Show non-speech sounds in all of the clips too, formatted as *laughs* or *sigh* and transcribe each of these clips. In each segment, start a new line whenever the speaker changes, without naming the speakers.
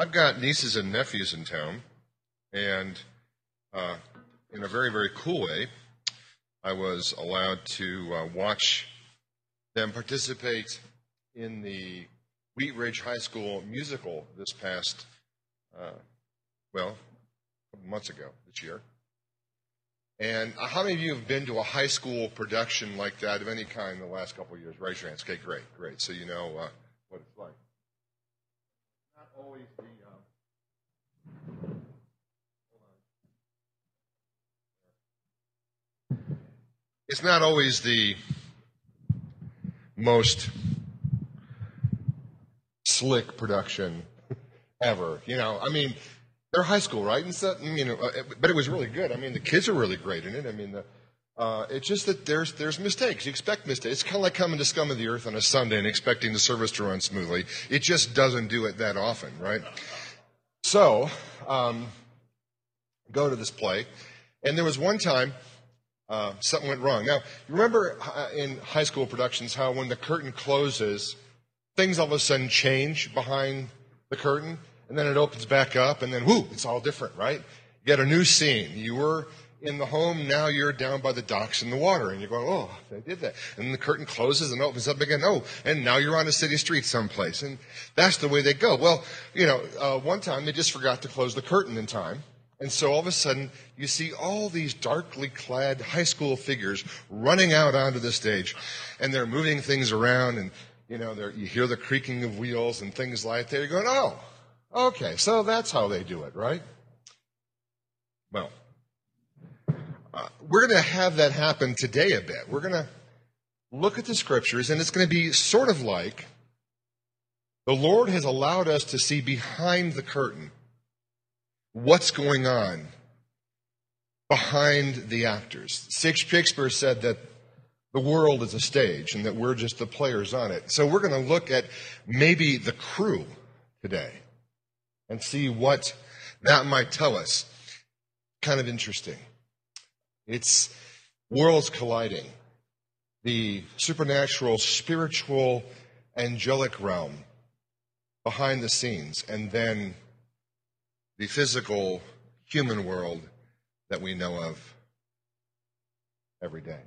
I've got nieces and nephews in town, and uh, in a very, very cool way, I was allowed to uh, watch them participate in the Wheat Ridge High School musical this past, uh, well, months ago this year. And uh, how many of you have been to a high school production like that of any kind in the last couple of years? Raise your hands. Okay, great, great. So you know uh, what it's like. Not always the. Uh, it's not always the most slick production ever. You know, I mean, they're high school, right? And so, you know, uh, but it was really good. I mean, the kids are really great in it. I mean, the, uh, it's just that there's there's mistakes. You expect mistakes. It's kind of like coming to scum of the earth on a Sunday and expecting the service to run smoothly. It just doesn't do it that often, right? So, um, go to this play, and there was one time uh, something went wrong. Now, remember uh, in high school productions how when the curtain closes, things all of a sudden change behind the curtain, and then it opens back up, and then whoo, it's all different, right? You get a new scene. You were in the home, now you're down by the docks in the water, and you're going, oh, they did that. And the curtain closes and opens up again. Oh, and now you're on a city street someplace. And that's the way they go. Well, you know, uh, one time they just forgot to close the curtain in time. And so all of a sudden, you see all these darkly clad high school figures running out onto the stage, and they're moving things around, and you know, you hear the creaking of wheels and things like that. You're going, oh, okay, so that's how they do it, right? Well, uh, we're going to have that happen today a bit. We're going to look at the scriptures, and it's going to be sort of like the Lord has allowed us to see behind the curtain what's going on behind the actors. Shakespeare said that the world is a stage and that we're just the players on it. So we're going to look at maybe the crew today and see what that might tell us. Kind of interesting. It's worlds colliding. The supernatural, spiritual, angelic realm behind the scenes, and then the physical, human world that we know of every day.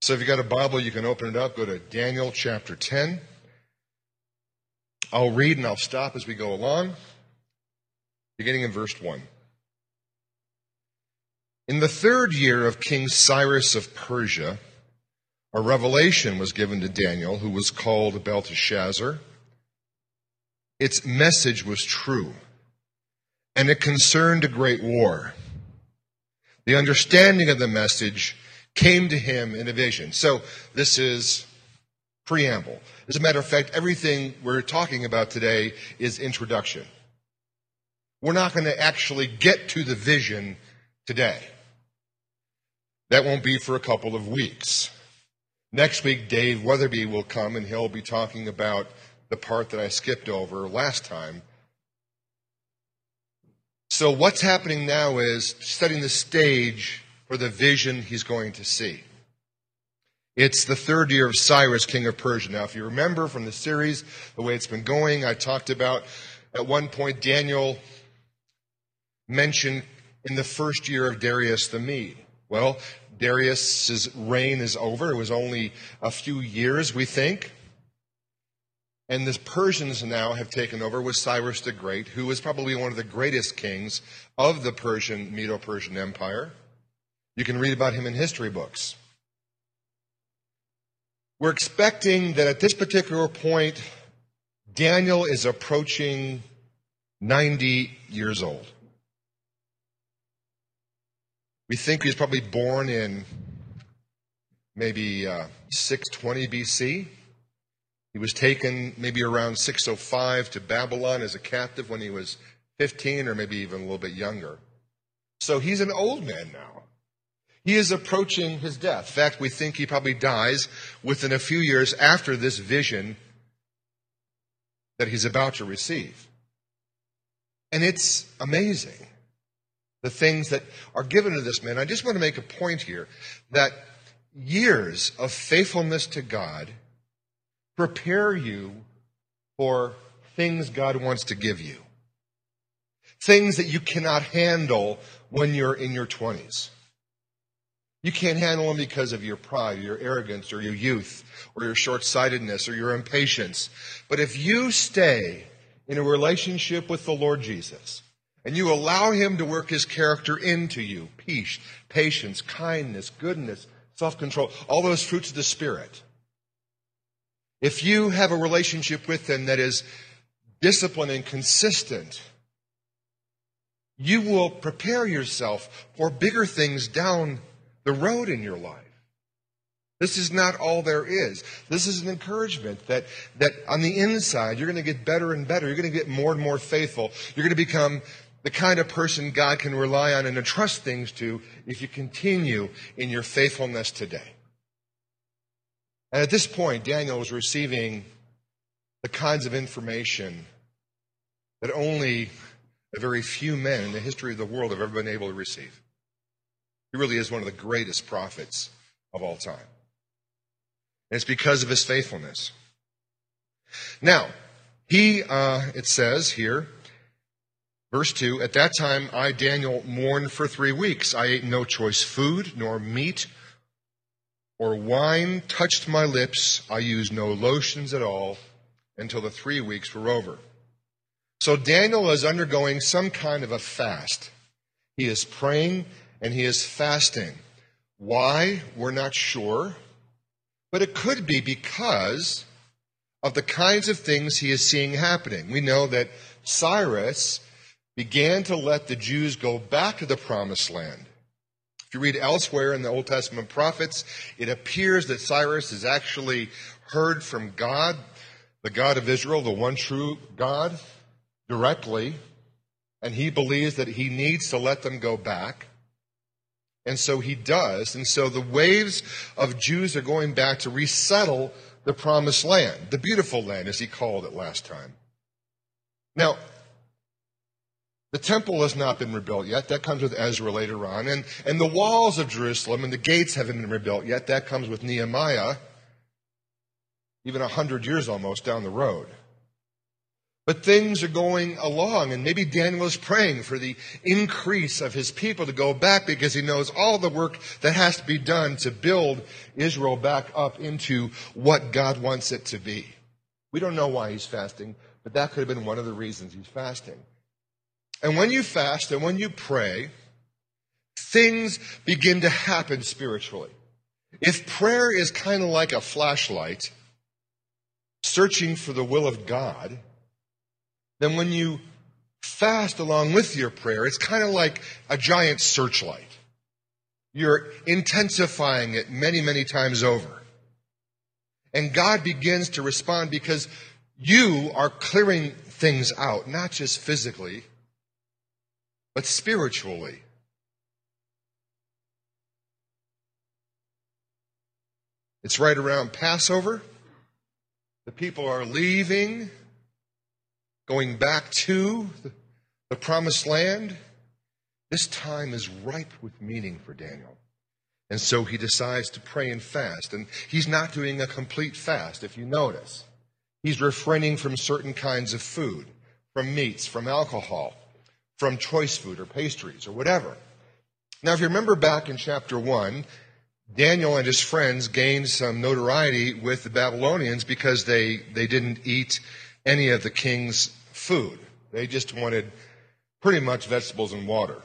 So if you've got a Bible, you can open it up. Go to Daniel chapter 10. I'll read and I'll stop as we go along, beginning in verse 1. In the third year of King Cyrus of Persia, a revelation was given to Daniel, who was called Belteshazzar. Its message was true, and it concerned a great war. The understanding of the message came to him in a vision. So this is preamble. As a matter of fact, everything we're talking about today is introduction. We're not going to actually get to the vision today. That won't be for a couple of weeks. Next week, Dave Weatherby will come and he'll be talking about the part that I skipped over last time. So, what's happening now is setting the stage for the vision he's going to see. It's the third year of Cyrus, king of Persia. Now, if you remember from the series, the way it's been going, I talked about at one point Daniel mentioned in the first year of Darius the Mede. Well, Darius's reign is over. It was only a few years, we think. And the Persians now have taken over with Cyrus the Great, who was probably one of the greatest kings of the Persian, Medo Persian Empire. You can read about him in history books. We're expecting that at this particular point, Daniel is approaching 90 years old. We think he's probably born in maybe uh, 620 BC. He was taken maybe around 605 to Babylon as a captive when he was 15 or maybe even a little bit younger. So he's an old man now. He is approaching his death. In fact, we think he probably dies within a few years after this vision that he's about to receive. And it's amazing the things that are given to this man. I just want to make a point here that years of faithfulness to God prepare you for things God wants to give you. things that you cannot handle when you're in your 20s. You can't handle them because of your pride, your arrogance, or your youth, or your short sightedness, or your impatience. But if you stay in a relationship with the Lord Jesus, and you allow Him to work His character into you peace, patience, kindness, goodness, self control, all those fruits of the Spirit. If you have a relationship with them that is disciplined and consistent, you will prepare yourself for bigger things down the road in your life. This is not all there is. This is an encouragement that, that on the inside, you're going to get better and better. You're going to get more and more faithful. You're going to become the kind of person God can rely on and entrust things to if you continue in your faithfulness today. And at this point, Daniel was receiving the kinds of information that only a very few men in the history of the world have ever been able to receive. He really is one of the greatest prophets of all time. And it's because of his faithfulness. Now, he, uh, it says here, verse 2 At that time, I, Daniel, mourned for three weeks. I ate no choice food, nor meat, or wine touched my lips. I used no lotions at all until the three weeks were over. So Daniel is undergoing some kind of a fast. He is praying and he is fasting. Why? We're not sure. But it could be because of the kinds of things he is seeing happening. We know that Cyrus began to let the Jews go back to the promised land. If you read elsewhere in the Old Testament prophets, it appears that Cyrus has actually heard from God, the God of Israel, the one true God, directly, and he believes that he needs to let them go back. And so he does. And so the waves of Jews are going back to resettle the promised land, the beautiful land, as he called it last time. Now, the temple has not been rebuilt yet. That comes with Ezra later on. And, and the walls of Jerusalem and the gates haven't been rebuilt yet. That comes with Nehemiah, even a hundred years almost down the road. But things are going along, and maybe Daniel is praying for the increase of his people to go back because he knows all the work that has to be done to build Israel back up into what God wants it to be. We don't know why he's fasting, but that could have been one of the reasons he's fasting. And when you fast and when you pray, things begin to happen spiritually. If prayer is kind of like a flashlight, searching for the will of God, then when you fast along with your prayer, it's kind of like a giant searchlight. You're intensifying it many, many times over. And God begins to respond because you are clearing things out, not just physically, but spiritually. It's right around Passover. The people are leaving going back to the promised land, this time is ripe with meaning for Daniel. And so he decides to pray and fast. And he's not doing a complete fast, if you notice. He's refraining from certain kinds of food, from meats, from alcohol, from choice food or pastries or whatever. Now, if you remember back in chapter 1, Daniel and his friends gained some notoriety with the Babylonians because they, they didn't eat any of the king's food. They just wanted pretty much vegetables and water.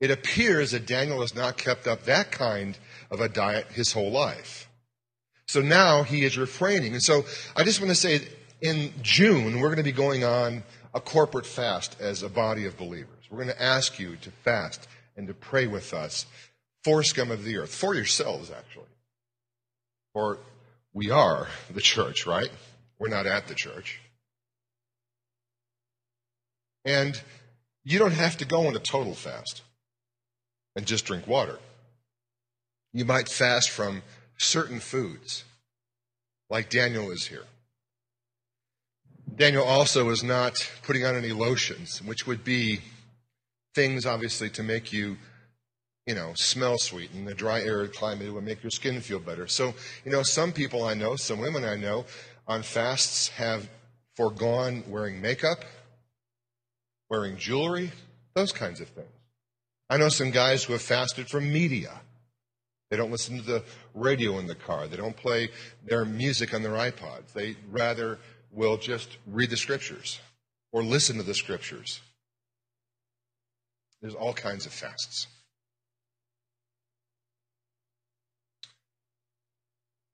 It appears that Daniel has not kept up that kind of a diet his whole life. So now he is refraining. And so I just want to say in June, we're going to be going on a corporate fast as a body of believers. We're going to ask you to fast and to pray with us for scum of the earth, for yourselves, actually. For we are the church, right? We're not at the church. And you don't have to go on a total fast and just drink water. You might fast from certain foods, like Daniel is here. Daniel also is not putting on any lotions, which would be things, obviously, to make you you know, smell sweet. In the dry, arid climate, it would make your skin feel better. So, you know, some people I know, some women I know, on fasts have foregone wearing makeup, wearing jewelry, those kinds of things. I know some guys who have fasted from media. They don't listen to the radio in the car. They don't play their music on their iPods. They rather will just read the scriptures or listen to the scriptures. There's all kinds of fasts.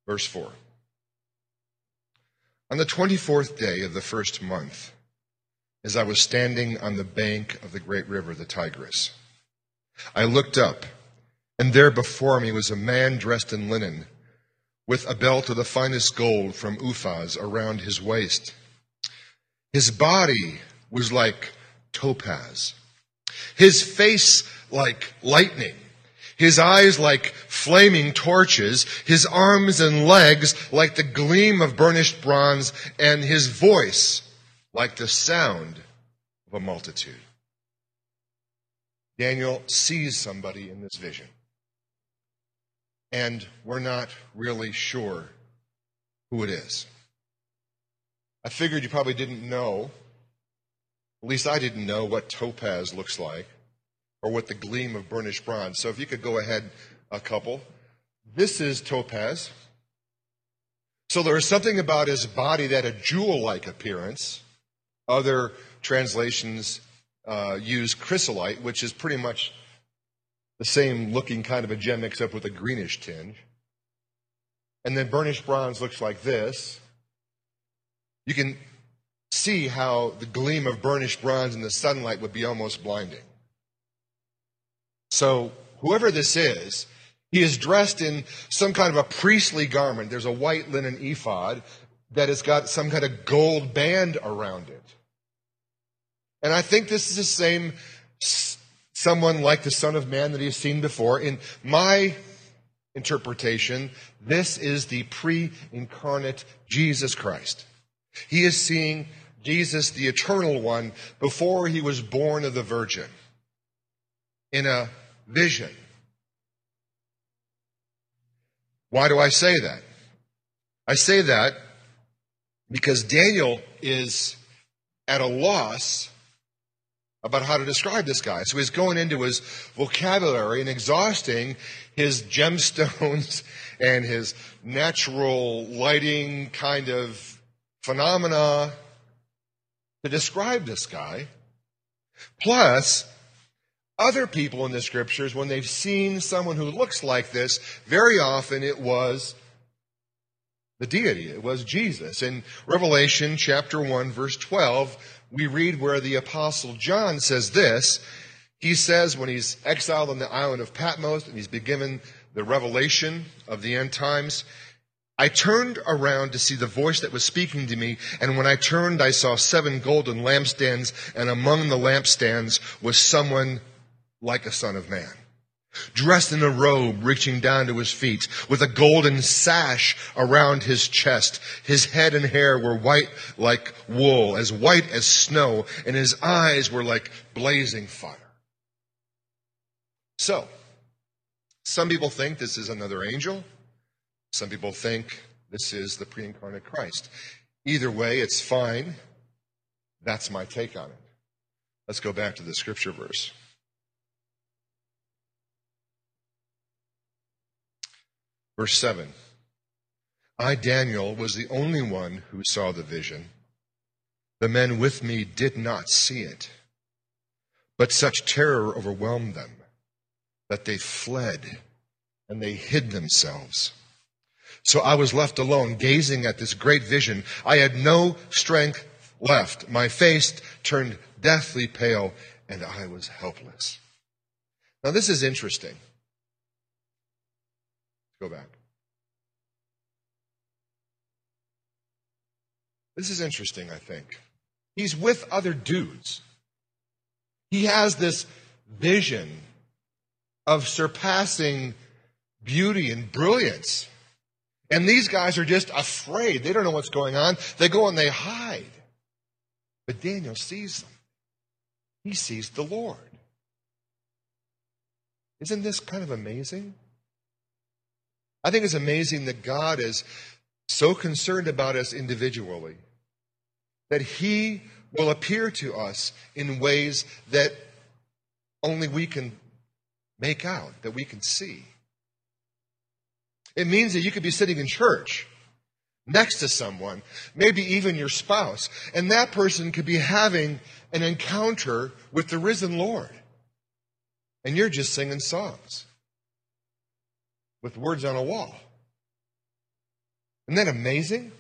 Verse 4. On the 24th day of the first month, as I was standing on the bank of the great river, the Tigris, I looked up, and there before me was a man dressed in linen, with a belt of the finest gold from Uphaz around his waist. His body was like topaz, his face like lightning his eyes like flaming torches, his arms and legs like the gleam of burnished bronze, and his voice like the sound of a multitude. Daniel sees somebody in this vision. And we're not really sure who it is. I figured you probably didn't know, at least I didn't know what topaz looks like or what the gleam of burnished bronze. So if you could go ahead a couple. This is topaz. So there is something about his body that a jewel like appearance. Other translations uh, use chrysolite, which is pretty much the same looking kind of a gem except with a greenish tinge. And then burnished bronze looks like this. You can see how the gleam of burnished bronze in the sunlight would be almost blinding. So, whoever this is, he is dressed in some kind of a priestly garment. There's a white linen ephod that has got some kind of gold band around it. And I think this is the same someone like the Son of Man that he's seen before. In my interpretation, this is the pre incarnate Jesus Christ. He is seeing Jesus, the eternal one, before he was born of the Virgin in a vision. Why do I say that? I say that because Daniel is at a loss about how to describe this guy. So he's going into his vocabulary and exhausting his gemstones *laughs* and his natural lighting kind of phenomena to describe this guy. Plus, other people in the scriptures, when they've seen someone who looks like this, very often it was the deity. It was Jesus. In Revelation chapter 1, verse 12, we read where the apostle John says this. He says when he's exiled on the island of Patmos and he's been given the revelation of the end times, I turned around to see the voice that was speaking to me, and when I turned, I saw seven golden lampstands, and among the lampstands was someone like a son of man. Dressed in a robe reaching down to his feet, with a golden sash around his chest. His head and hair were white like wool, as white as snow, and his eyes were like blazing fire. So, some people think this is another angel. Some people think this is the pre incarnate Christ. Either way, it's fine. That's my take on it. Let's go back to the scripture verse. Verse 7 I, Daniel, was the only one who saw the vision. The men with me did not see it, but such terror overwhelmed them that they fled and they hid themselves. So I was left alone, gazing at this great vision. I had no strength left. My face turned deathly pale, and I was helpless. Now, this is interesting. Go back. This is interesting, I think. He's with other dudes. He has this vision of surpassing beauty and brilliance. And these guys are just afraid. They don't know what's going on. They go and they hide. But Daniel sees them. He sees the Lord. Isn't this kind of amazing? I think it's amazing that God is so concerned about us individually that He will appear to us in ways that only we can make out, that we can see. It means that you could be sitting in church next to someone, maybe even your spouse, and that person could be having an encounter with the risen Lord. And you're just singing songs with words on a wall. Isn't that amazing?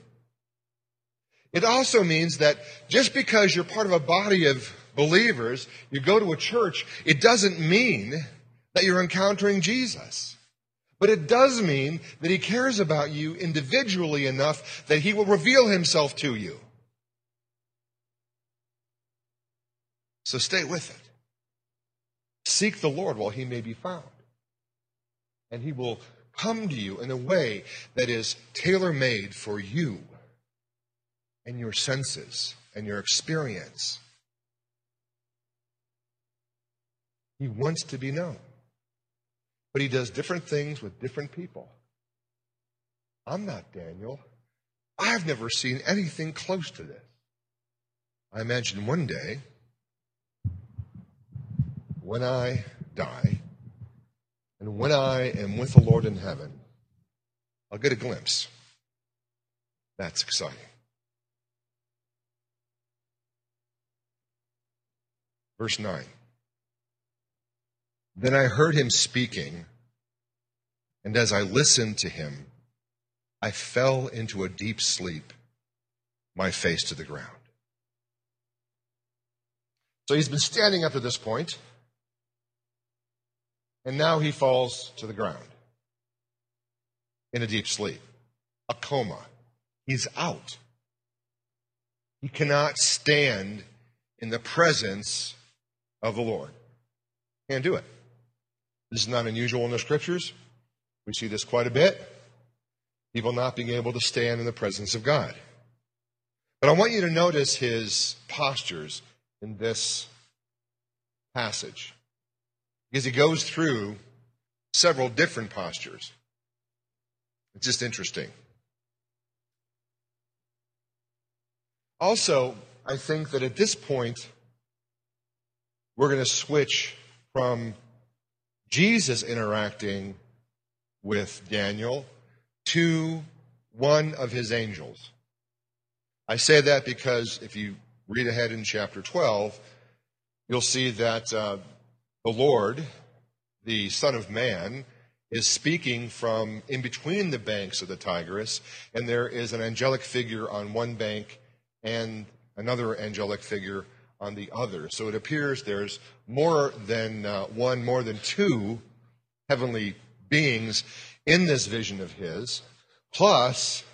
It also means that just because you're part of a body of believers, you go to a church, it doesn't mean that you're encountering Jesus. But it does mean that he cares about you individually enough that he will reveal himself to you. So stay with it. Seek the Lord while he may be found. And he will come to you in a way that is tailor made for you and your senses and your experience. He wants to be known. But he does different things with different people. I'm not Daniel. I've never seen anything close to this. I imagine one day, when I die, and when I am with the Lord in heaven, I'll get a glimpse. That's exciting. Verse 9. Then I heard him speaking, and as I listened to him, I fell into a deep sleep, my face to the ground. So he's been standing up to this point, and now he falls to the ground in a deep sleep, a coma. He's out. He cannot stand in the presence of the Lord. Can't do it. This is not unusual in the scriptures. We see this quite a bit. People not being able to stand in the presence of God. But I want you to notice his postures in this passage because he goes through several different postures. It's just interesting. Also, I think that at this point, we're going to switch from Jesus interacting with Daniel to one of his angels. I say that because if you read ahead in chapter 12, you'll see that uh, the Lord, the Son of Man, is speaking from in between the banks of the Tigris, and there is an angelic figure on one bank and another angelic figure on the other. So it appears there's more than uh, one, more than two heavenly beings in this vision of his. Plus,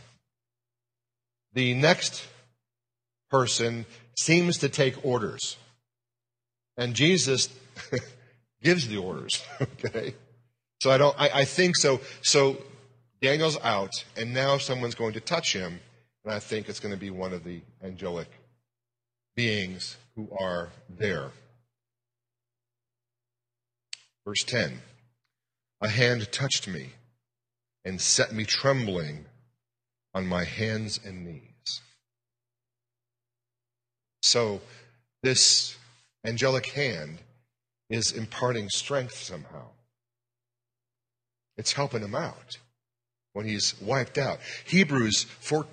the next person seems to take orders. And Jesus *laughs* gives the orders. *laughs* okay? So I don't I, I think so so Daniel's out and now someone's going to touch him, and I think it's going to be one of the angelic beings who are there. Verse 10 A hand touched me and set me trembling on my hands and knees. So, this angelic hand is imparting strength somehow. It's helping him out when he's wiped out. Hebrews 4,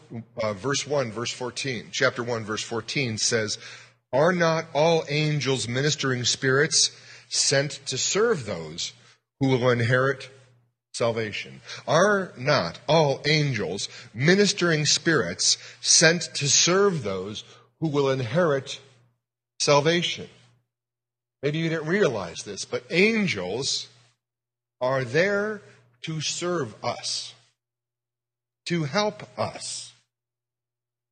uh, verse 1, verse 14, chapter 1, verse 14 says, Are not all angels ministering spirits sent to serve those who will inherit salvation? Are not all angels ministering spirits sent to serve those who will inherit salvation? Maybe you didn't realize this, but angels are there to serve us to help us,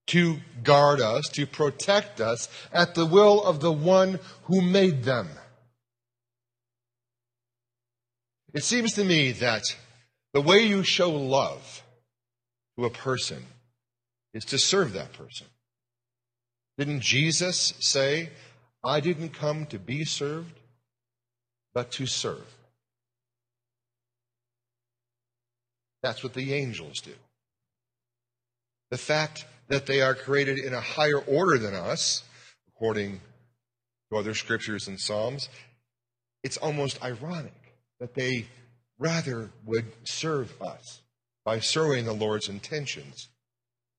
to guard us, to protect us at the will of the one who made them. It seems to me that the way you show love to a person is to serve that person. Didn't Jesus say, I didn't come to be served, but to serve? That's what the angels do. the fact that they are created in a higher order than us, according to other scriptures and Psalms, it's almost ironic that they rather would serve us by serving the Lord's intentions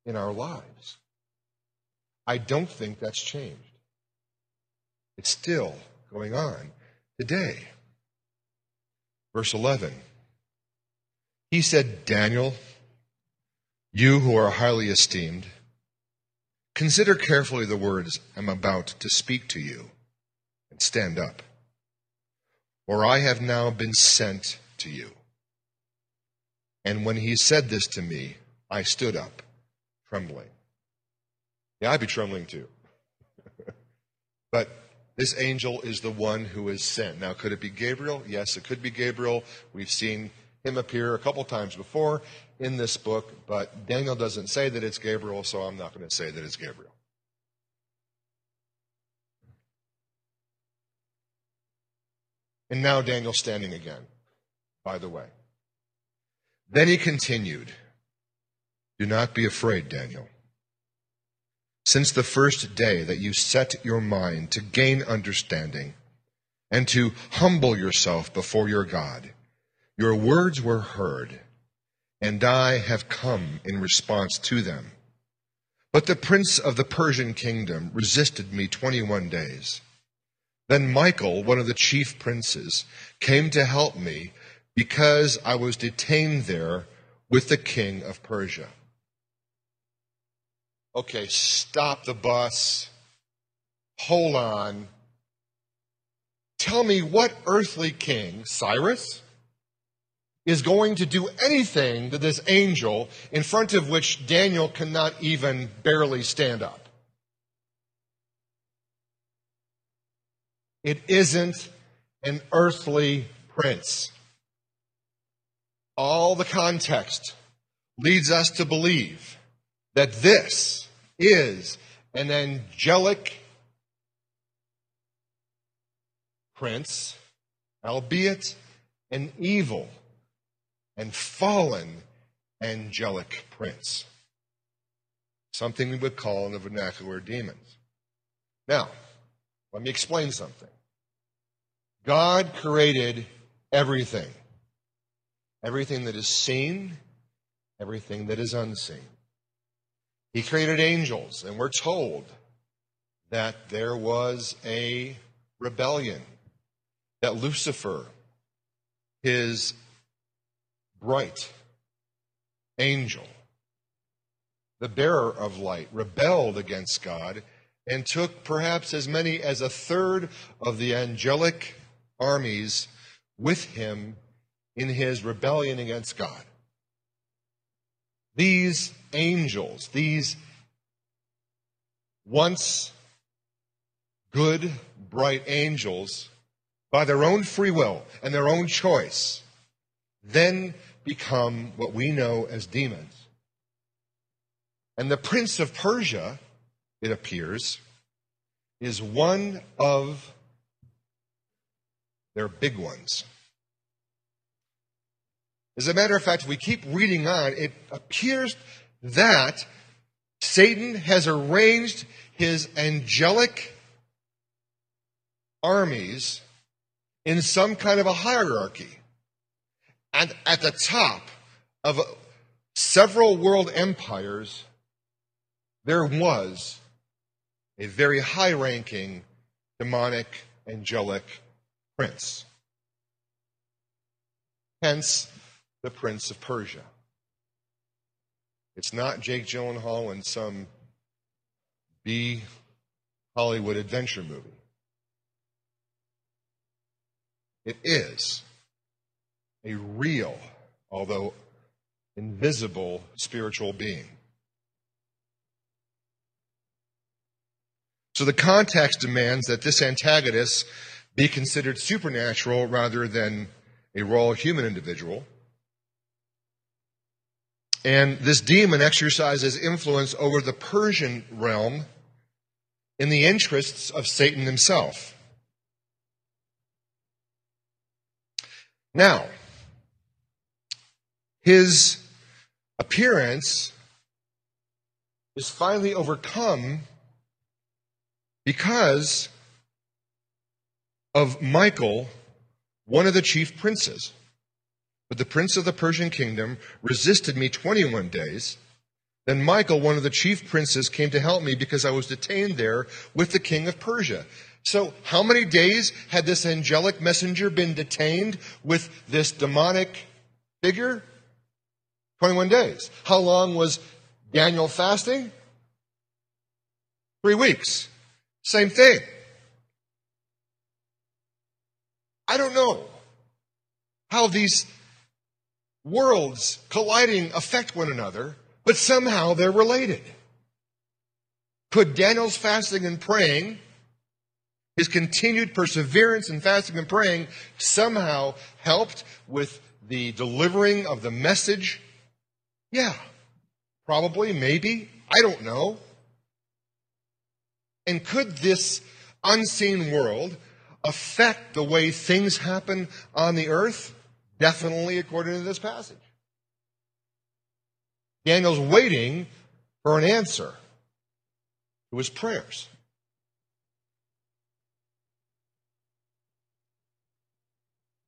in our lives. I don't think that's changed. It's still going on today. Verse 11. He said, Daniel, you who are highly esteemed, consider carefully the words I'm about to speak to you and stand up. For I have now been sent to you. And when he said this to me, I stood up, trembling. Yeah, I'd be trembling too. *laughs* but this angel is the one who is sent. Now, could it be Gabriel? Yes, it could be Gabriel. We've seen him appear a couple times before in this book, but Daniel doesn't say that it's Gabriel, so I'm not going to say that it's Gabriel. And now Daniel's standing again, by the way. Then he continued, Do not be afraid, Daniel. Since the first day that you set your mind to gain understanding and to humble yourself before your God, your words were heard, and I have come in response to them. But the prince of the Persian kingdom resisted me 21 days. Then Michael, one of the chief princes, came to help me because I was detained there with the king of Persia. Okay, stop the bus. Hold on. Tell me what earthly king, Cyrus, is going to do anything to this angel in front of which Daniel cannot even barely stand up? It isn't an earthly prince. All the context leads us to believe that this is an angelic prince, albeit an evil and fallen angelic prince. Something we would call in the vernacular demons. Now, let me explain something. God created everything everything that is seen, everything that is unseen. He created angels, and we're told that there was a rebellion, that Lucifer, his bright angel, the bearer of light, rebelled against God and took perhaps as many as a third of the angelic armies with him in his rebellion against God. These angels, these once good, bright angels, by their own free will and their own choice, then become what we know as demons. And the prince of Persia, it appears, is one of their big ones. As a matter of fact, if we keep reading on, it appears that Satan has arranged his angelic armies in some kind of a hierarchy. And at the top of several world empires, there was a very high ranking demonic angelic prince. Hence, the Prince of Persia. It's not Jake Gyllenhaal in some B Hollywood adventure movie. It is a real, although invisible, spiritual being. So the context demands that this antagonist be considered supernatural rather than a raw human individual. And this demon exercises influence over the Persian realm in the interests of Satan himself. Now, his appearance is finally overcome because of Michael, one of the chief princes. But the prince of the Persian kingdom resisted me 21 days. Then Michael, one of the chief princes, came to help me because I was detained there with the king of Persia. So, how many days had this angelic messenger been detained with this demonic figure? 21 days. How long was Daniel fasting? Three weeks. Same thing. I don't know how these worlds colliding affect one another, but somehow they're related. Could Daniel's fasting and praying, his continued perseverance in fasting and praying, somehow helped with the delivering of the message? Yeah, probably, maybe. I don't know. And could this unseen world affect the way things happen on the earth? Definitely, according to this passage. Daniel's waiting for an answer to his prayers.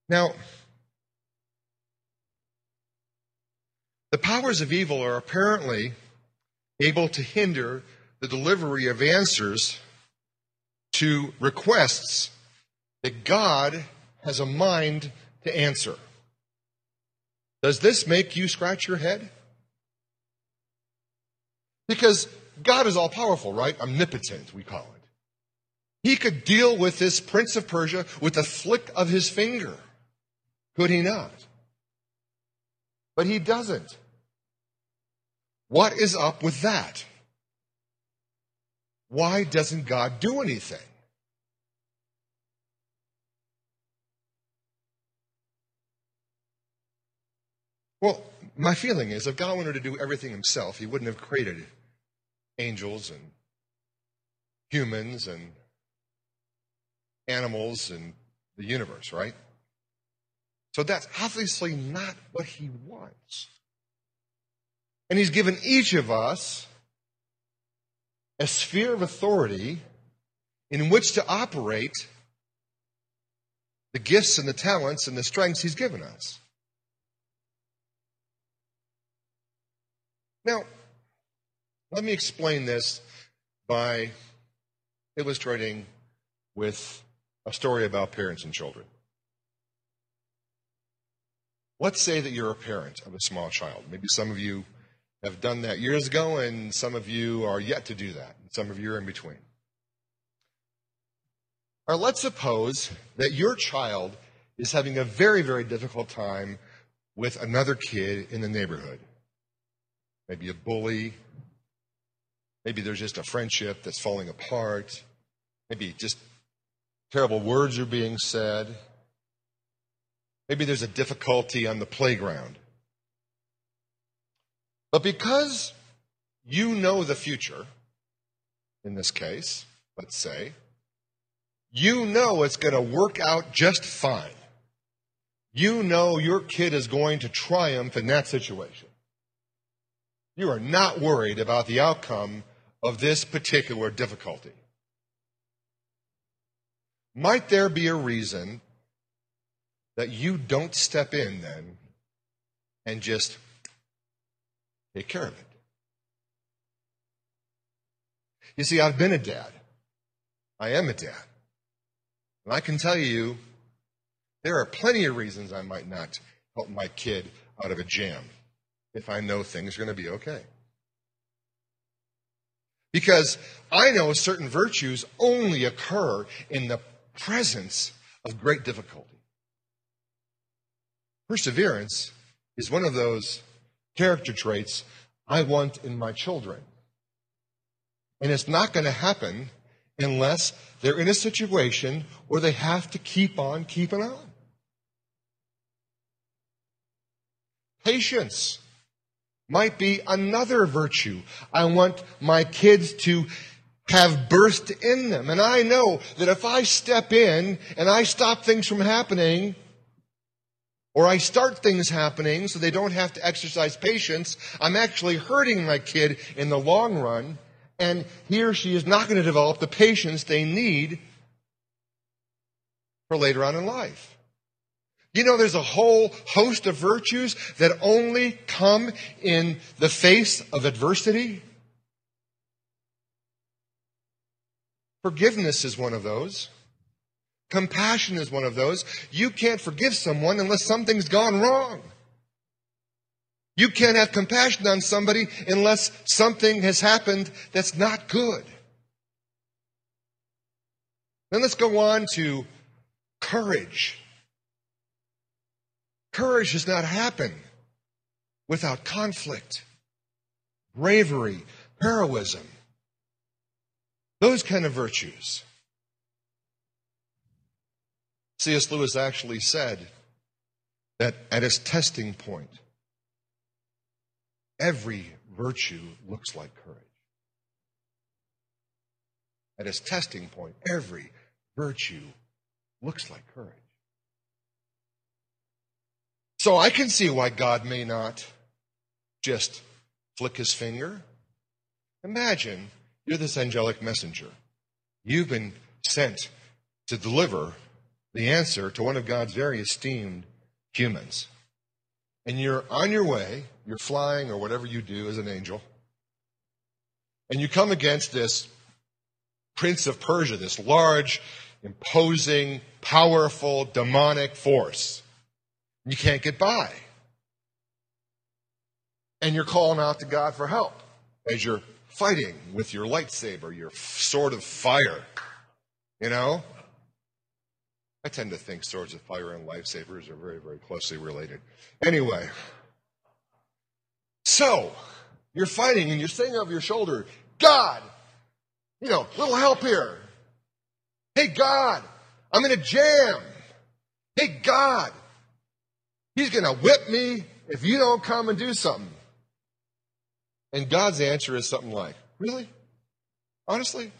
Now, the powers of evil are apparently able to hinder the delivery of answers to requests that God has a mind to answer. Does this make you scratch your head? Because God is all powerful, right? Omnipotent, we call it. He could deal with this prince of Persia with a flick of his finger. Could he not? But he doesn't. What is up with that? Why doesn't God do anything? Well, my feeling is if God wanted to do everything himself, he wouldn't have created angels and humans and animals and the universe, right? So that's obviously not what he wants. And he's given each of us a sphere of authority in which to operate the gifts and the talents and the strengths he's given us. Now, let me explain this by illustrating with a story about parents and children. Let's say that you're a parent of a small child. Maybe some of you have done that years ago, and some of you are yet to do that. Some of you are in between. Or let's suppose that your child is having a very, very difficult time with another kid in the neighborhood maybe a bully. Maybe there's just a friendship that's falling apart. Maybe just terrible words are being said. Maybe there's a difficulty on the playground. But because you know the future, in this case, let's say, you know it's going to work out just fine. You know your kid is going to triumph in that situation. You are not worried about the outcome of this particular difficulty. Might there be a reason that you don't step in then and just take care of it? You see, I've been a dad. I am a dad. And I can tell you, there are plenty of reasons I might not help my kid out of a jam if I know things are going to be okay. Because I know certain virtues only occur in the presence of great difficulty. Perseverance is one of those character traits I want in my children. And it's not going to happen unless they're in a situation where they have to keep on keeping on. Patience might be another virtue. I want my kids to have burst in them. And I know that if I step in and I stop things from happening, or I start things happening so they don't have to exercise patience, I'm actually hurting my kid in the long run, and he or she is not going to develop the patience they need for later on in life. You know, there's a whole host of virtues that only come in the face of adversity. Forgiveness is one of those. Compassion is one of those. You can't forgive someone unless something's gone wrong. You can't have compassion on somebody unless something has happened that's not good. Then let's go on to courage. Courage does not happen without conflict, bravery, heroism. Those kind of virtues. C.S. Lewis actually said that at its testing point, every virtue looks like courage. At its testing point, every virtue looks like courage. So I can see why God may not just flick his finger. Imagine you're this angelic messenger. You've been sent to deliver the answer to one of God's very esteemed humans. And you're on your way, you're flying or whatever you do as an angel, and you come against this prince of Persia, this large, imposing, powerful, demonic force. You can't get by. And you're calling out to God for help as you're fighting with your lightsaber, your sword of fire. You know? I tend to think swords of fire and lightsabers are very, very closely related. Anyway. So, you're fighting and you're saying over your shoulder, God, you know, little help here. Hey, God, I'm in a jam. Hey, God, He's going to whip me if you don't come and do something. And God's answer is something like, Really? Honestly?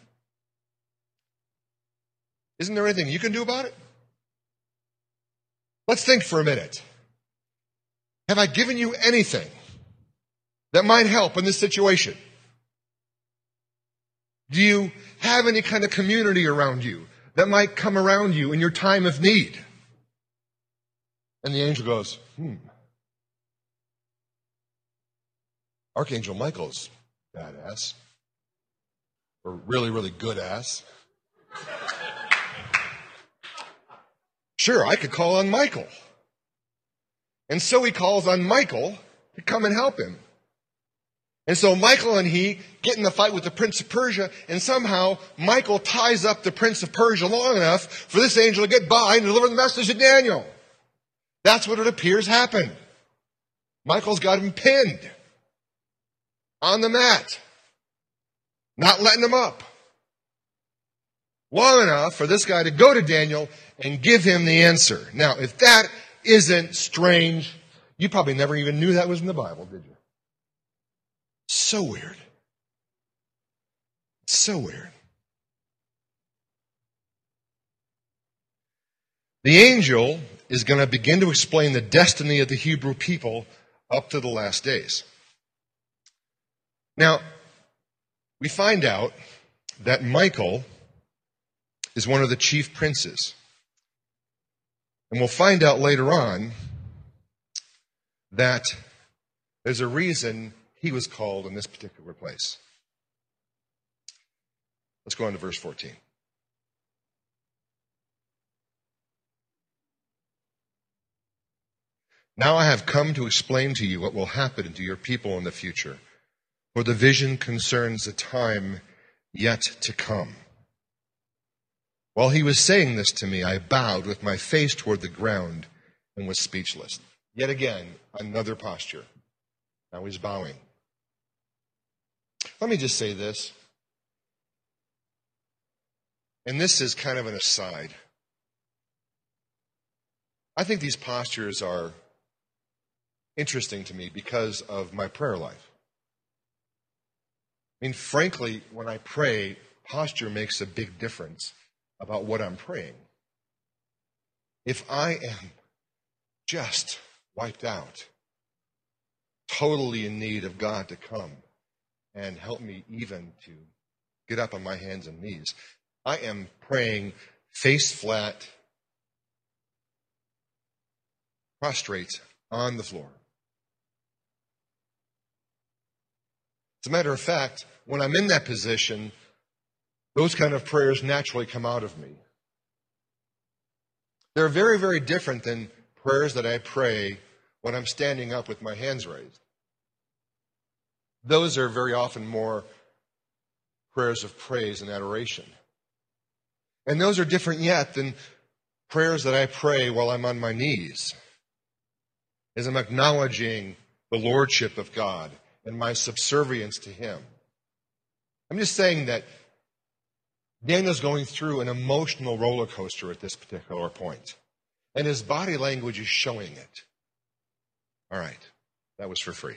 Isn't there anything you can do about it? Let's think for a minute. Have I given you anything that might help in this situation? Do you have any kind of community around you that might come around you in your time of need? And the angel goes, hmm. Archangel Michael's badass. Or really, really good ass. *laughs* Sure, I could call on Michael. And so he calls on Michael to come and help him. And so Michael and he get in the fight with the Prince of Persia, and somehow Michael ties up the Prince of Persia long enough for this angel to get by and deliver the message to Daniel. That's what it appears happened. Michael's got him pinned on the mat, not letting him up. Long enough for this guy to go to Daniel and give him the answer. Now, if that isn't strange, you probably never even knew that was in the Bible, did you? So weird. So weird. The angel is going to begin to explain the destiny of the Hebrew people up to the last days. Now, we find out that Michael is one of the chief princes. And we'll find out later on that there's a reason he was called in this particular place. Let's go on to verse 14. Now I have come to explain to you what will happen to your people in the future, for the vision concerns a time yet to come. While he was saying this to me, I bowed with my face toward the ground and was speechless. Yet again, another posture. Now he's bowing. Let me just say this. And this is kind of an aside. I think these postures are interesting to me because of my prayer life. I mean, frankly, when I pray, posture makes a big difference about what I'm praying. If I am just wiped out, totally in need of God to come and help me even to get up on my hands and knees. I am praying face flat, prostrate on the floor. As a matter of fact, when I'm in that position, those kind of prayers naturally come out of me. They're very, very different than prayers that I pray when I'm standing up with my hands raised. Those are very often more prayers of praise and adoration. And those are different yet than prayers that I pray while I'm on my knees, as I'm acknowledging the lordship of God and my subservience to Him. I'm just saying that Daniel's going through an emotional roller coaster at this particular point, and his body language is showing it. All right, that was for free.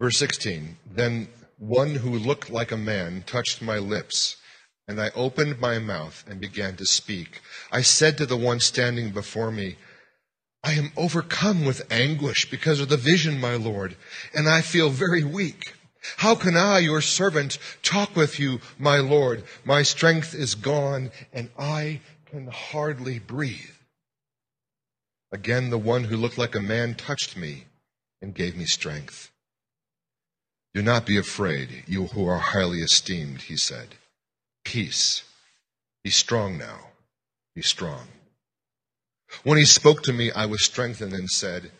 Verse 16 Then one who looked like a man touched my lips, and I opened my mouth and began to speak. I said to the one standing before me, I am overcome with anguish because of the vision, my Lord, and I feel very weak. How can I, your servant, talk with you, my Lord? My strength is gone, and I can hardly breathe. Again, the one who looked like a man touched me and gave me strength. Do not be afraid, you who are highly esteemed, he said. Peace. Be strong now. Be strong. When he spoke to me, I was strengthened and said,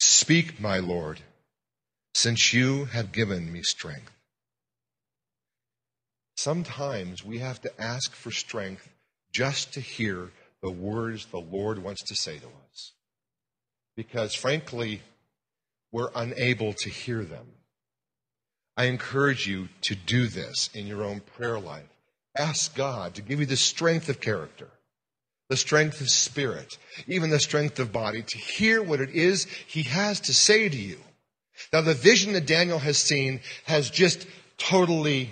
Speak, my Lord, since you have given me strength. Sometimes we have to ask for strength just to hear the words the Lord wants to say to us. Because frankly, we're unable to hear them. I encourage you to do this in your own prayer life. Ask God to give you the strength of character, the strength of spirit, even the strength of body to hear what it is He has to say to you. Now, the vision that Daniel has seen has just totally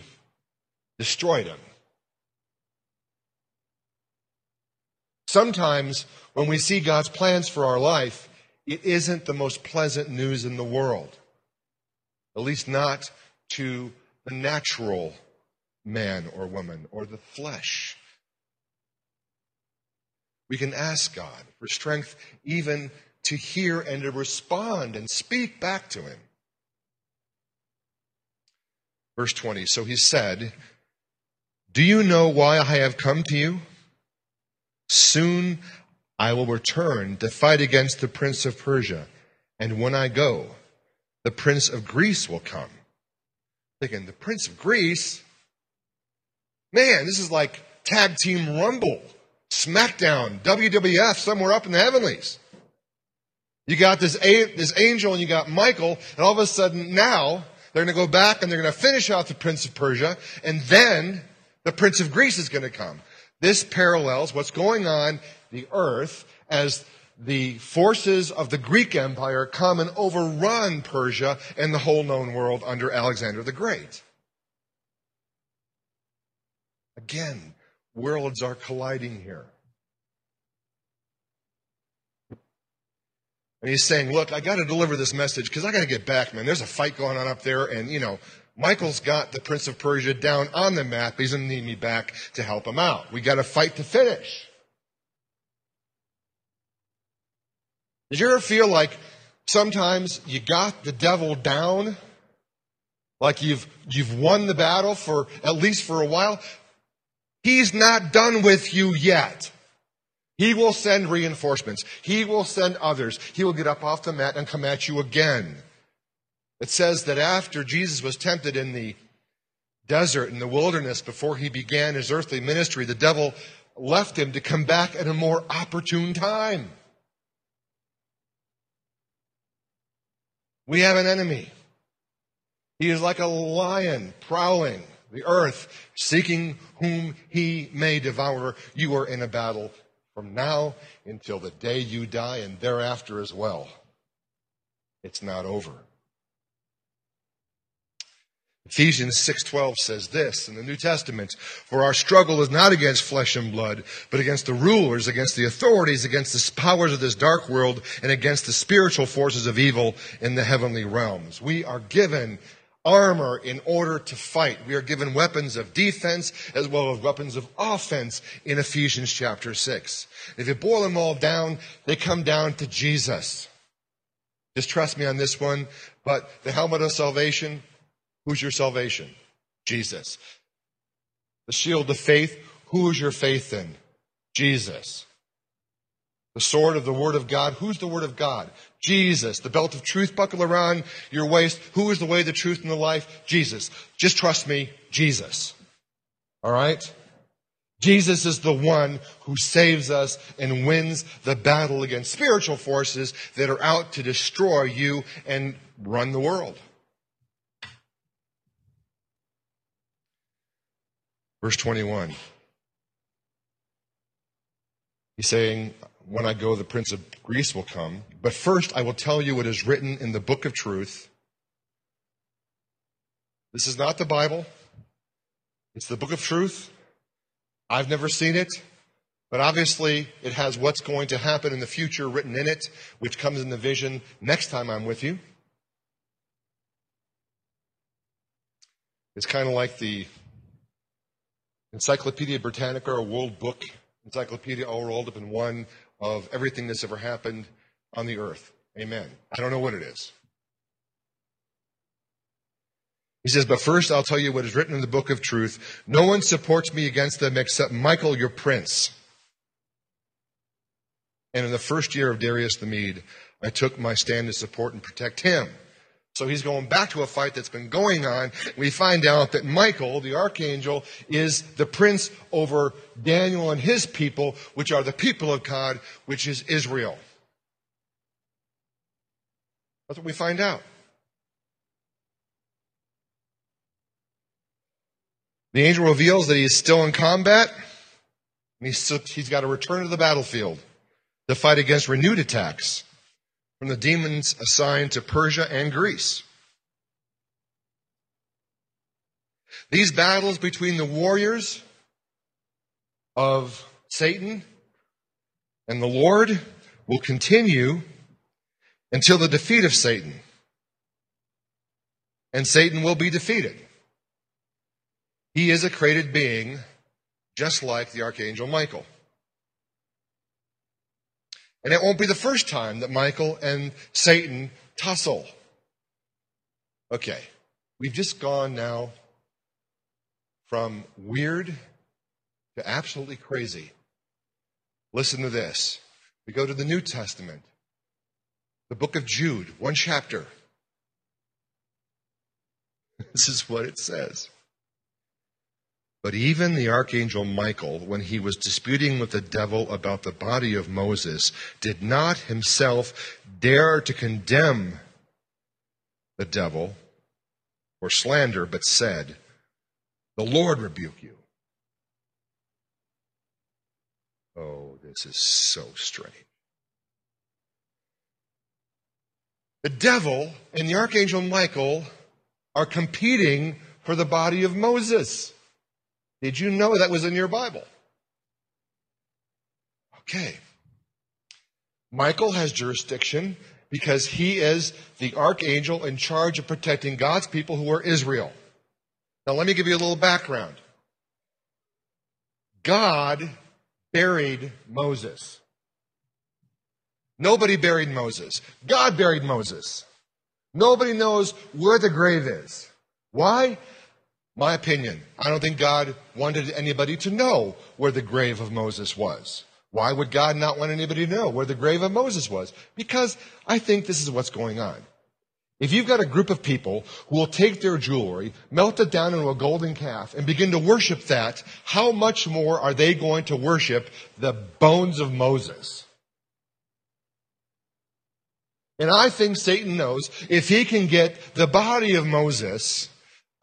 destroyed him. Sometimes when we see God's plans for our life, it isn't the most pleasant news in the world. At least not to the natural man or woman or the flesh. We can ask God for strength even to hear and to respond and speak back to Him. Verse 20 So he said, Do you know why I have come to you? Soon I will return to fight against the prince of Persia, and when I go, the prince of Greece will come Thinking, the Prince of Greece? Man, this is like tag team rumble, SmackDown, WWF, somewhere up in the heavenlies. You got this, this angel and you got Michael, and all of a sudden now they're going to go back and they're going to finish out the Prince of Persia, and then the Prince of Greece is going to come. This parallels what's going on the earth as the forces of the Greek Empire come and overrun Persia and the whole known world under Alexander the Great. Again, worlds are colliding here. And he's saying, Look, I got to deliver this message because I got to get back, man. There's a fight going on up there, and, you know, Michael's got the Prince of Persia down on the map. He's going to need me back to help him out. We got a fight to finish. Did you ever feel like sometimes you got the devil down? Like you've, you've won the battle for at least for a while? He's not done with you yet. He will send reinforcements. He will send others. He will get up off the mat and come at you again. It says that after Jesus was tempted in the desert, in the wilderness, before he began his earthly ministry, the devil left him to come back at a more opportune time. We have an enemy. He is like a lion prowling the earth, seeking whom he may devour. You are in a battle from now until the day you die and thereafter as well. It's not over. Ephesians 6:12 says this in the New Testament, "For our struggle is not against flesh and blood, but against the rulers, against the authorities, against the powers of this dark world, and against the spiritual forces of evil in the heavenly realms." We are given armor in order to fight. We are given weapons of defense as well as weapons of offense in Ephesians chapter 6. If you boil them all down, they come down to Jesus. Just trust me on this one, but the helmet of salvation, Who's your salvation? Jesus. The shield of faith, who is your faith in? Jesus. The sword of the Word of God, who's the Word of God? Jesus. The belt of truth buckle around your waist, who is the way, the truth, and the life? Jesus. Just trust me, Jesus. All right? Jesus is the one who saves us and wins the battle against spiritual forces that are out to destroy you and run the world. Verse 21. He's saying, When I go, the Prince of Greece will come. But first, I will tell you what is written in the book of truth. This is not the Bible, it's the book of truth. I've never seen it, but obviously it has what's going to happen in the future written in it, which comes in the vision next time I'm with you. It's kind of like the Encyclopedia Britannica, a world book encyclopedia all rolled up in one of everything that's ever happened on the earth. Amen. I don't know what it is. He says, But first I'll tell you what is written in the book of truth. No one supports me against them except Michael, your prince. And in the first year of Darius the Mede, I took my stand to support and protect him. So he's going back to a fight that's been going on. We find out that Michael, the archangel, is the prince over Daniel and his people, which are the people of God, which is Israel. That's what we find out. The angel reveals that he is still in combat, and he's, still, he's got to return to the battlefield to fight against renewed attacks from the demons assigned to Persia and Greece. These battles between the warriors of Satan and the Lord will continue until the defeat of Satan. And Satan will be defeated. He is a created being, just like the Archangel Michael. And it won't be the first time that Michael and Satan tussle. Okay, we've just gone now from weird to absolutely crazy. Listen to this. We go to the New Testament, the book of Jude, one chapter. *laughs* This is what it says. But even the archangel Michael, when he was disputing with the devil about the body of Moses, did not himself dare to condemn the devil or slander, but said, The Lord rebuke you. Oh, this is so strange. The devil and the archangel Michael are competing for the body of Moses. Did you know that was in your Bible? Okay. Michael has jurisdiction because he is the archangel in charge of protecting God's people who are Israel. Now, let me give you a little background. God buried Moses. Nobody buried Moses. God buried Moses. Nobody knows where the grave is. Why? My opinion, I don't think God wanted anybody to know where the grave of Moses was. Why would God not want anybody to know where the grave of Moses was? Because I think this is what's going on. If you've got a group of people who will take their jewelry, melt it down into a golden calf, and begin to worship that, how much more are they going to worship the bones of Moses? And I think Satan knows if he can get the body of Moses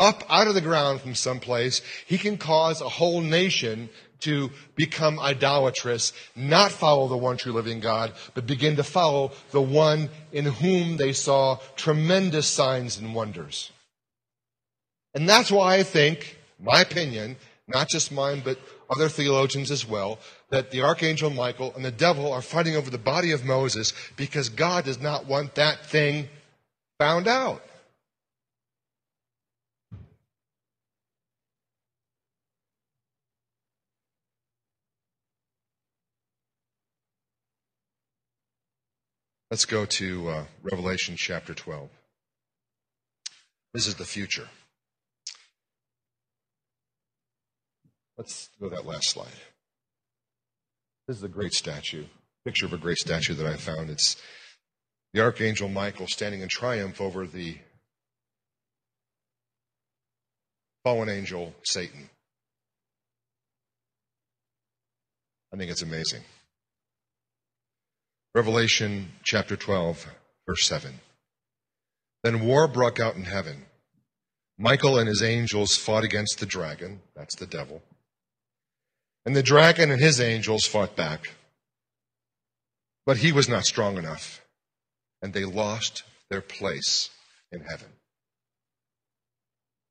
up out of the ground from someplace, he can cause a whole nation to become idolatrous, not follow the one true living God, but begin to follow the one in whom they saw tremendous signs and wonders. And that's why I think, my opinion, not just mine, but other theologians as well, that the archangel Michael and the devil are fighting over the body of Moses because God does not want that thing found out. Let's go to uh, Revelation chapter 12. This is the future. Let's go to that last slide. This is a great statue, picture of a great statue that I found. It's the Archangel Michael standing in triumph over the fallen angel Satan. I think it's amazing. Revelation chapter 12, verse 7. Then war broke out in heaven. Michael and his angels fought against the dragon, that's the devil and the dragon and his angels fought back. But he was not strong enough, and they lost their place in heaven.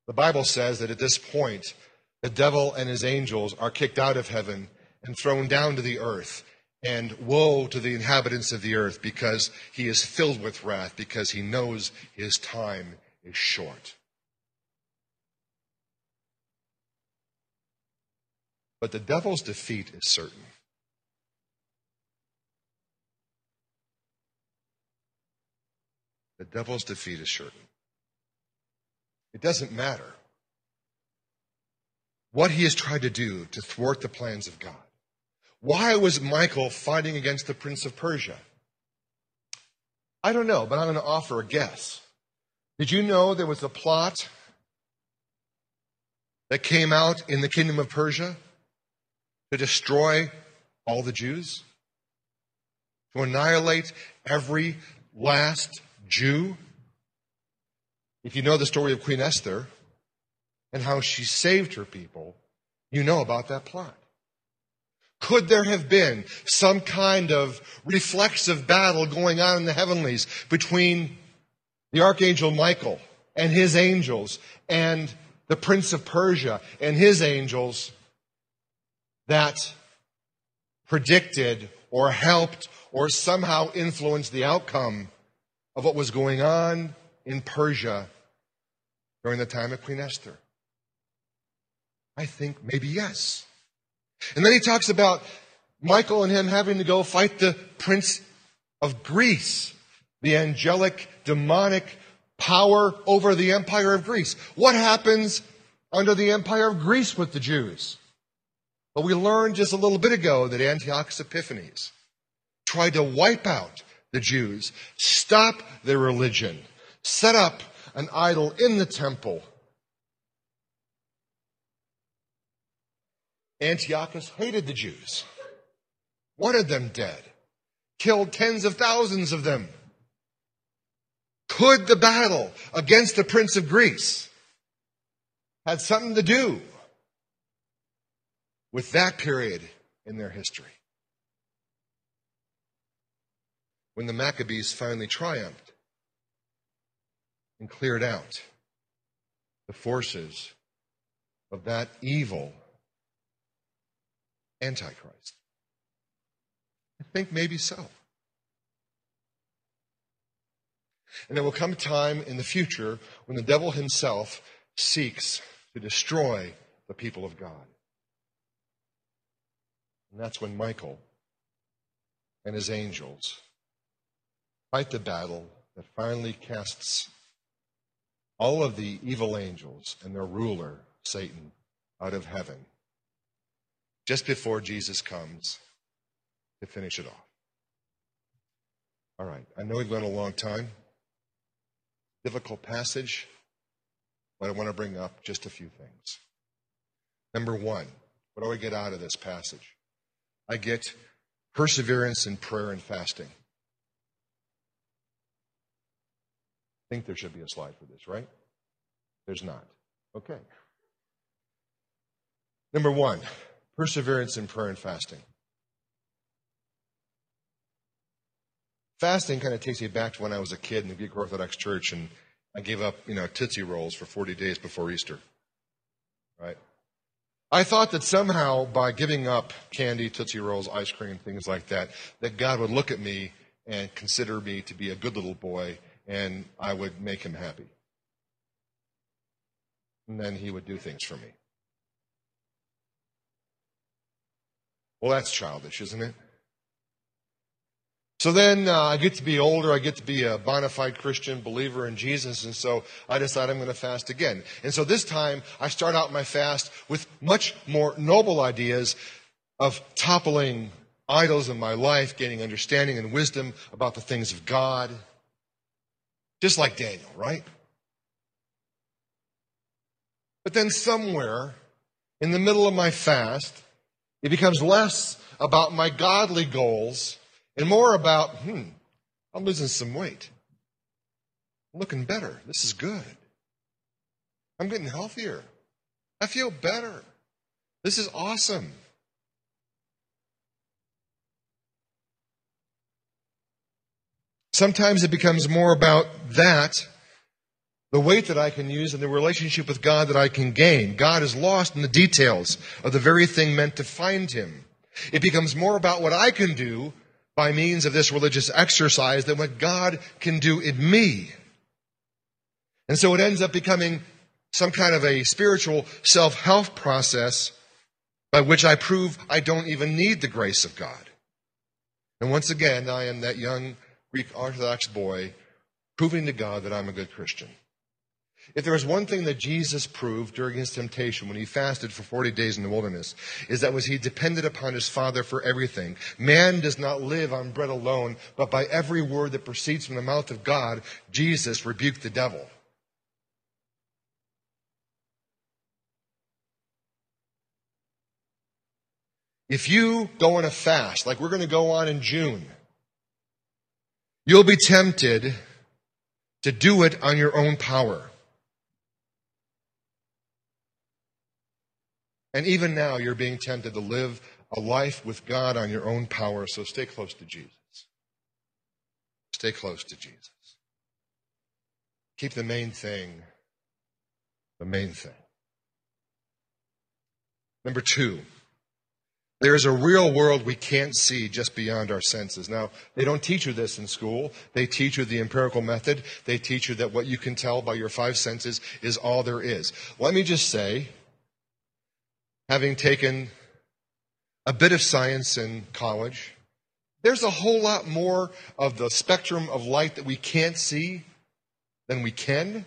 The Bible says that at this point, the devil and his angels are kicked out of heaven and thrown down to the earth. And woe to the inhabitants of the earth because he is filled with wrath, because he knows his time is short. But the devil's defeat is certain. The devil's defeat is certain. It doesn't matter what he has tried to do to thwart the plans of God. Why was Michael fighting against the prince of Persia? I don't know, but I'm going to offer a guess. Did you know there was a plot that came out in the kingdom of Persia to destroy all the Jews, to annihilate every last Jew. If you know the story of Queen Esther and how she saved her people, you know about that plot. Could there have been some kind of reflexive battle going on in the heavenlies between the archangel Michael and his angels and the prince of Persia and his angels that predicted or helped or somehow influenced the outcome of what was going on in Persia during the time of Queen Esther? I think maybe yes. And then he talks about Michael and him having to go fight the prince of Greece, the angelic, demonic power over the empire of Greece. What happens under the empire of Greece with the Jews? But we learned just a little bit ago that Antiochus Epiphanes tried to wipe out the Jews, stop their religion, set up an idol in the temple. Antiochus hated the Jews, wanted them dead, killed tens of thousands of them. Could the battle against the Prince of Greece had something to do with that period in their history. When the Maccabees finally triumphed and cleared out the forces of that evil Antichrist. I think maybe so. And there will come a time in the future when the devil himself seeks to destroy the people of God. And that's when Michael and his angels fight the battle that finally casts all of the evil angels and their ruler, Satan, out of heaven just before Jesus comes to finish it off. All right, I know we've gone a long time. Difficult passage, but I want to bring up just a few things. Number one, what do I get out of this passage? I get perseverance in prayer and fasting. I think there should be a slide for this, right? There's not. Okay. Number one, perseverance in prayer and fasting. Fasting kind of takes me back to when I was a kid in the Greek Orthodox Church, and, I gave up, you know, Tootsie Rolls for 40 days before Easter. Right? I thought that somehow by giving up candy, Tootsie Rolls, ice cream, things like that, that God would look at me and consider me to be a good little boy and I would make him happy. And then he would do things for me. Well, that's childish, isn't it? So then uh, I get to be older. I get to be a bona fide Christian believer in Jesus. And so I decide I'm going to fast again. And so this time I start out my fast with much more noble ideas of toppling idols in my life, gaining understanding and wisdom about the things of God. Just like Daniel, right? But then somewhere in the middle of my fast, it becomes less about my godly goals and more about, hmm, I'm losing some weight. I'm looking better. This is good. I'm getting healthier. I feel better. This is awesome. Sometimes it becomes more about that, the weight that I can use, and the relationship with God that I can gain. God is lost in the details of the very thing meant to find him. It becomes more about what I can do by means of this religious exercise than what God can do in me. And so it ends up becoming some kind of a spiritual self help process by which I prove I don't even need the grace of God. And once again, I am that young Greek Orthodox boy proving to God that I'm a good Christian. If there was one thing that Jesus proved during his temptation when he fasted for 40 days in the wilderness, is that was he depended upon his Father for everything. Man does not live on bread alone, but by every word that proceeds from the mouth of God, Jesus rebuked the devil. If you go on a fast, like we're going to go on in June, you'll be tempted to do it on your own power. And even now, you're being tempted to live a life with God on your own power, so stay close to Jesus. Stay close to Jesus. Keep the main thing the main thing. Number two, there is a real world we can't see just beyond our senses. Now, they don't teach you this in school. They teach you the empirical method. They teach you that what you can tell by your five senses is all there is. Let me just say, having taken a bit of science in college, there's a whole lot more of the spectrum of light that we can't see than we can.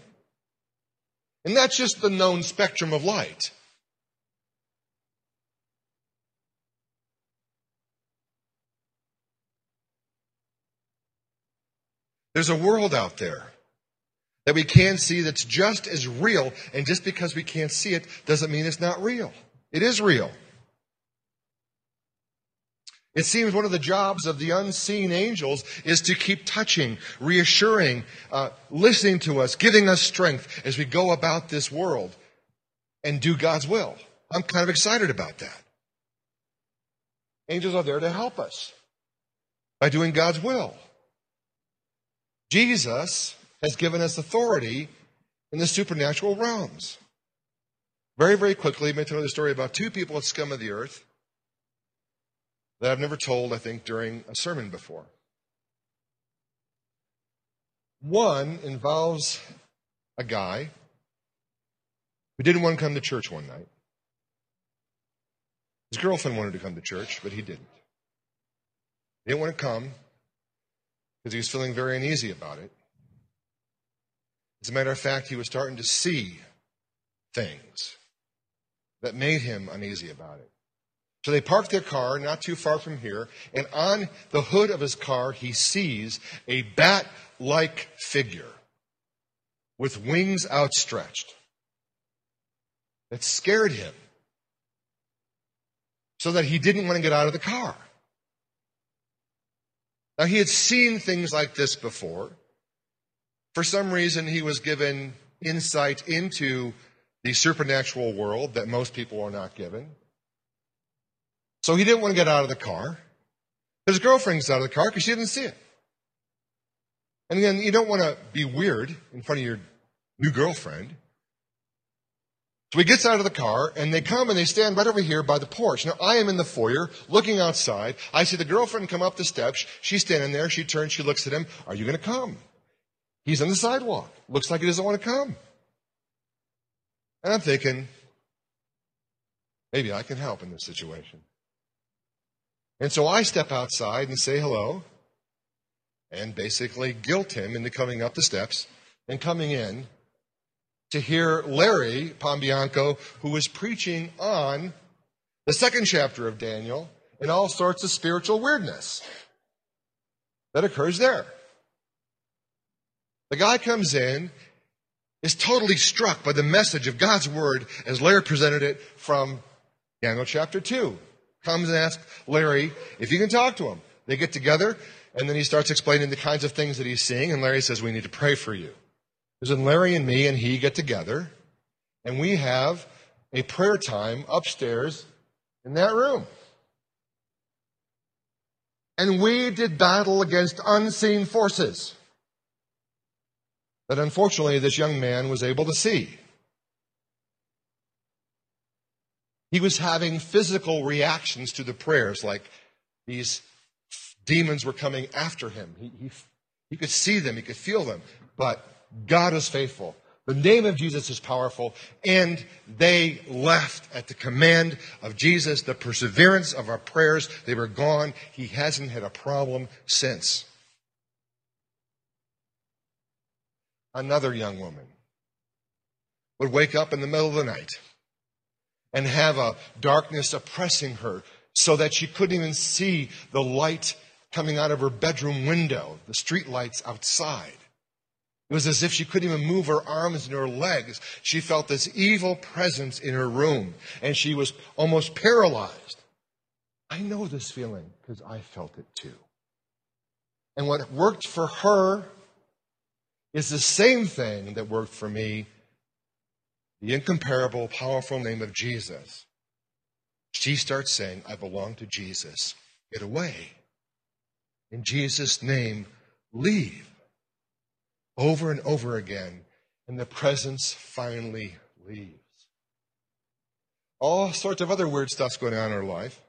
And that's just the known spectrum of light. There's a world out there that we can see that's just as real, and just because we can't see it doesn't mean it's not real. It is real. It seems one of the jobs of the unseen angels is to keep touching, reassuring, uh, listening to us, giving us strength as we go about this world and do God's will. I'm kind of excited about that. Angels are there to help us by doing God's will. Jesus has given us authority in the supernatural realms. Very, very quickly, I'm going to tell you the story about two people at Scum of the Earth that I've never told, I think, during a sermon before. One involves a guy who didn't want to come to church one night. His girlfriend wanted to come to church, but he didn't. He didn't want to come because he was feeling very uneasy about it. As a matter of fact, he was starting to see things that made him uneasy about it. So they park their car not too far from here, and on the hood of his car, he sees a bat like figure with wings outstretched that scared him so that he didn't want to get out of the car. Now, he had seen things like this before. For some reason, he was given insight into the supernatural world that most people are not given. So he didn't want to get out of the car. His girlfriend gets out of the car because she didn't see it. And again, you don't want to be weird in front of your new girlfriend. So he gets out of the car and they come and they stand right over here by the porch. Now I am in the foyer looking outside. I see the girlfriend come up the steps. She's standing there. She turns, she looks at him. Are you going to come? He's on the sidewalk. Looks like he doesn't want to come. And I'm thinking, maybe I can help in this situation. And so I step outside and say hello and basically guilt him into coming up the steps and coming in to hear Larry Pombianco, who was preaching on the second chapter of Daniel and all sorts of spiritual weirdness that occurs there. The guy comes in, is totally struck by the message of God's word as Larry presented it from Daniel chapter 2. Comes and asks Larry if he can talk to him. They get together, and then he starts explaining the kinds of things that he's seeing, and Larry says, We need to pray for you. Because then Larry and me and he get together, and we have a prayer time upstairs in that room. And we did battle against unseen forces that unfortunately this young man was able to see. He was having physical reactions to the prayers, like these demons were coming after him. He, he, he could see them, he could feel them, but God is faithful. The name of Jesus is powerful, and they left at the command of Jesus, the perseverance of our prayers. They were gone. He hasn't had a problem since. Another young woman would wake up in the middle of the night and have a darkness oppressing her so that she couldn't even see the light coming out of her bedroom window, the street lights outside. It was as if she couldn't even move her arms and her legs. She felt this evil presence in her room, and she was almost paralyzed. I know this feeling because I felt it too. And what worked for her is the same thing that worked for me the incomparable, powerful name of Jesus. She starts saying, I belong to Jesus. Get away. In Jesus' name, leave over and over again, and the presence finally leaves. All sorts of other weird stuff's going on in her life.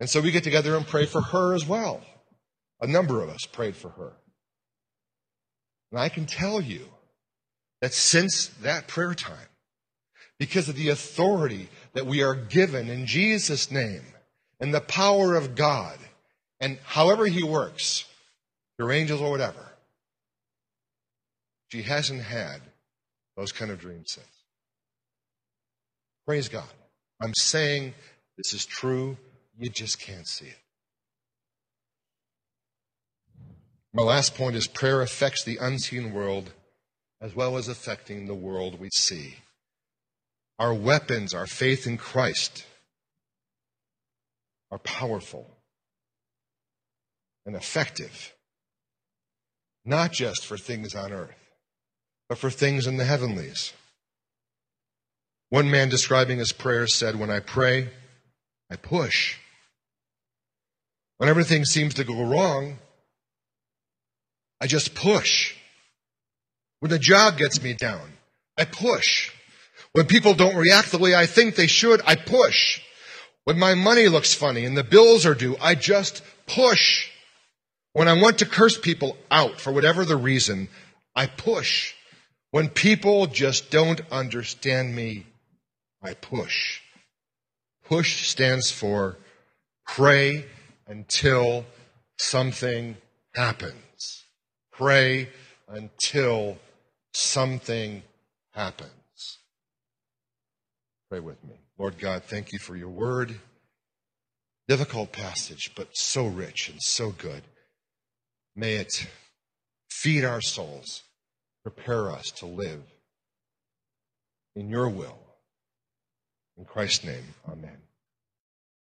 And so we get together and pray for her as well. A number of us prayed for her. And I can tell you that since that prayer time, because of the authority that we are given in Jesus' name and the power of God, and however He works, your angels or whatever, she hasn't had those kind of dreams since. Praise God. I'm saying this is true. You just can't see it. My last point is prayer affects the unseen world as well as affecting the world we see. Our weapons, our faith in Christ, are powerful and effective, not just for things on earth but for things in the heavenlies. One man describing his prayers said, When I pray, I push. When everything seems to go wrong, I just push. When the job gets me down, I push. When people don't react the way I think they should, I push. When my money looks funny and the bills are due, I just push. When I want to curse people out for whatever the reason, I push. When people just don't understand me, I push. Push stands for pray until something happens. Pray until something happens. Pray with me. Lord God, thank you for your word. Difficult passage, but so rich and so good. May it feed our souls prepare us to live in your will. In Christ's name, amen.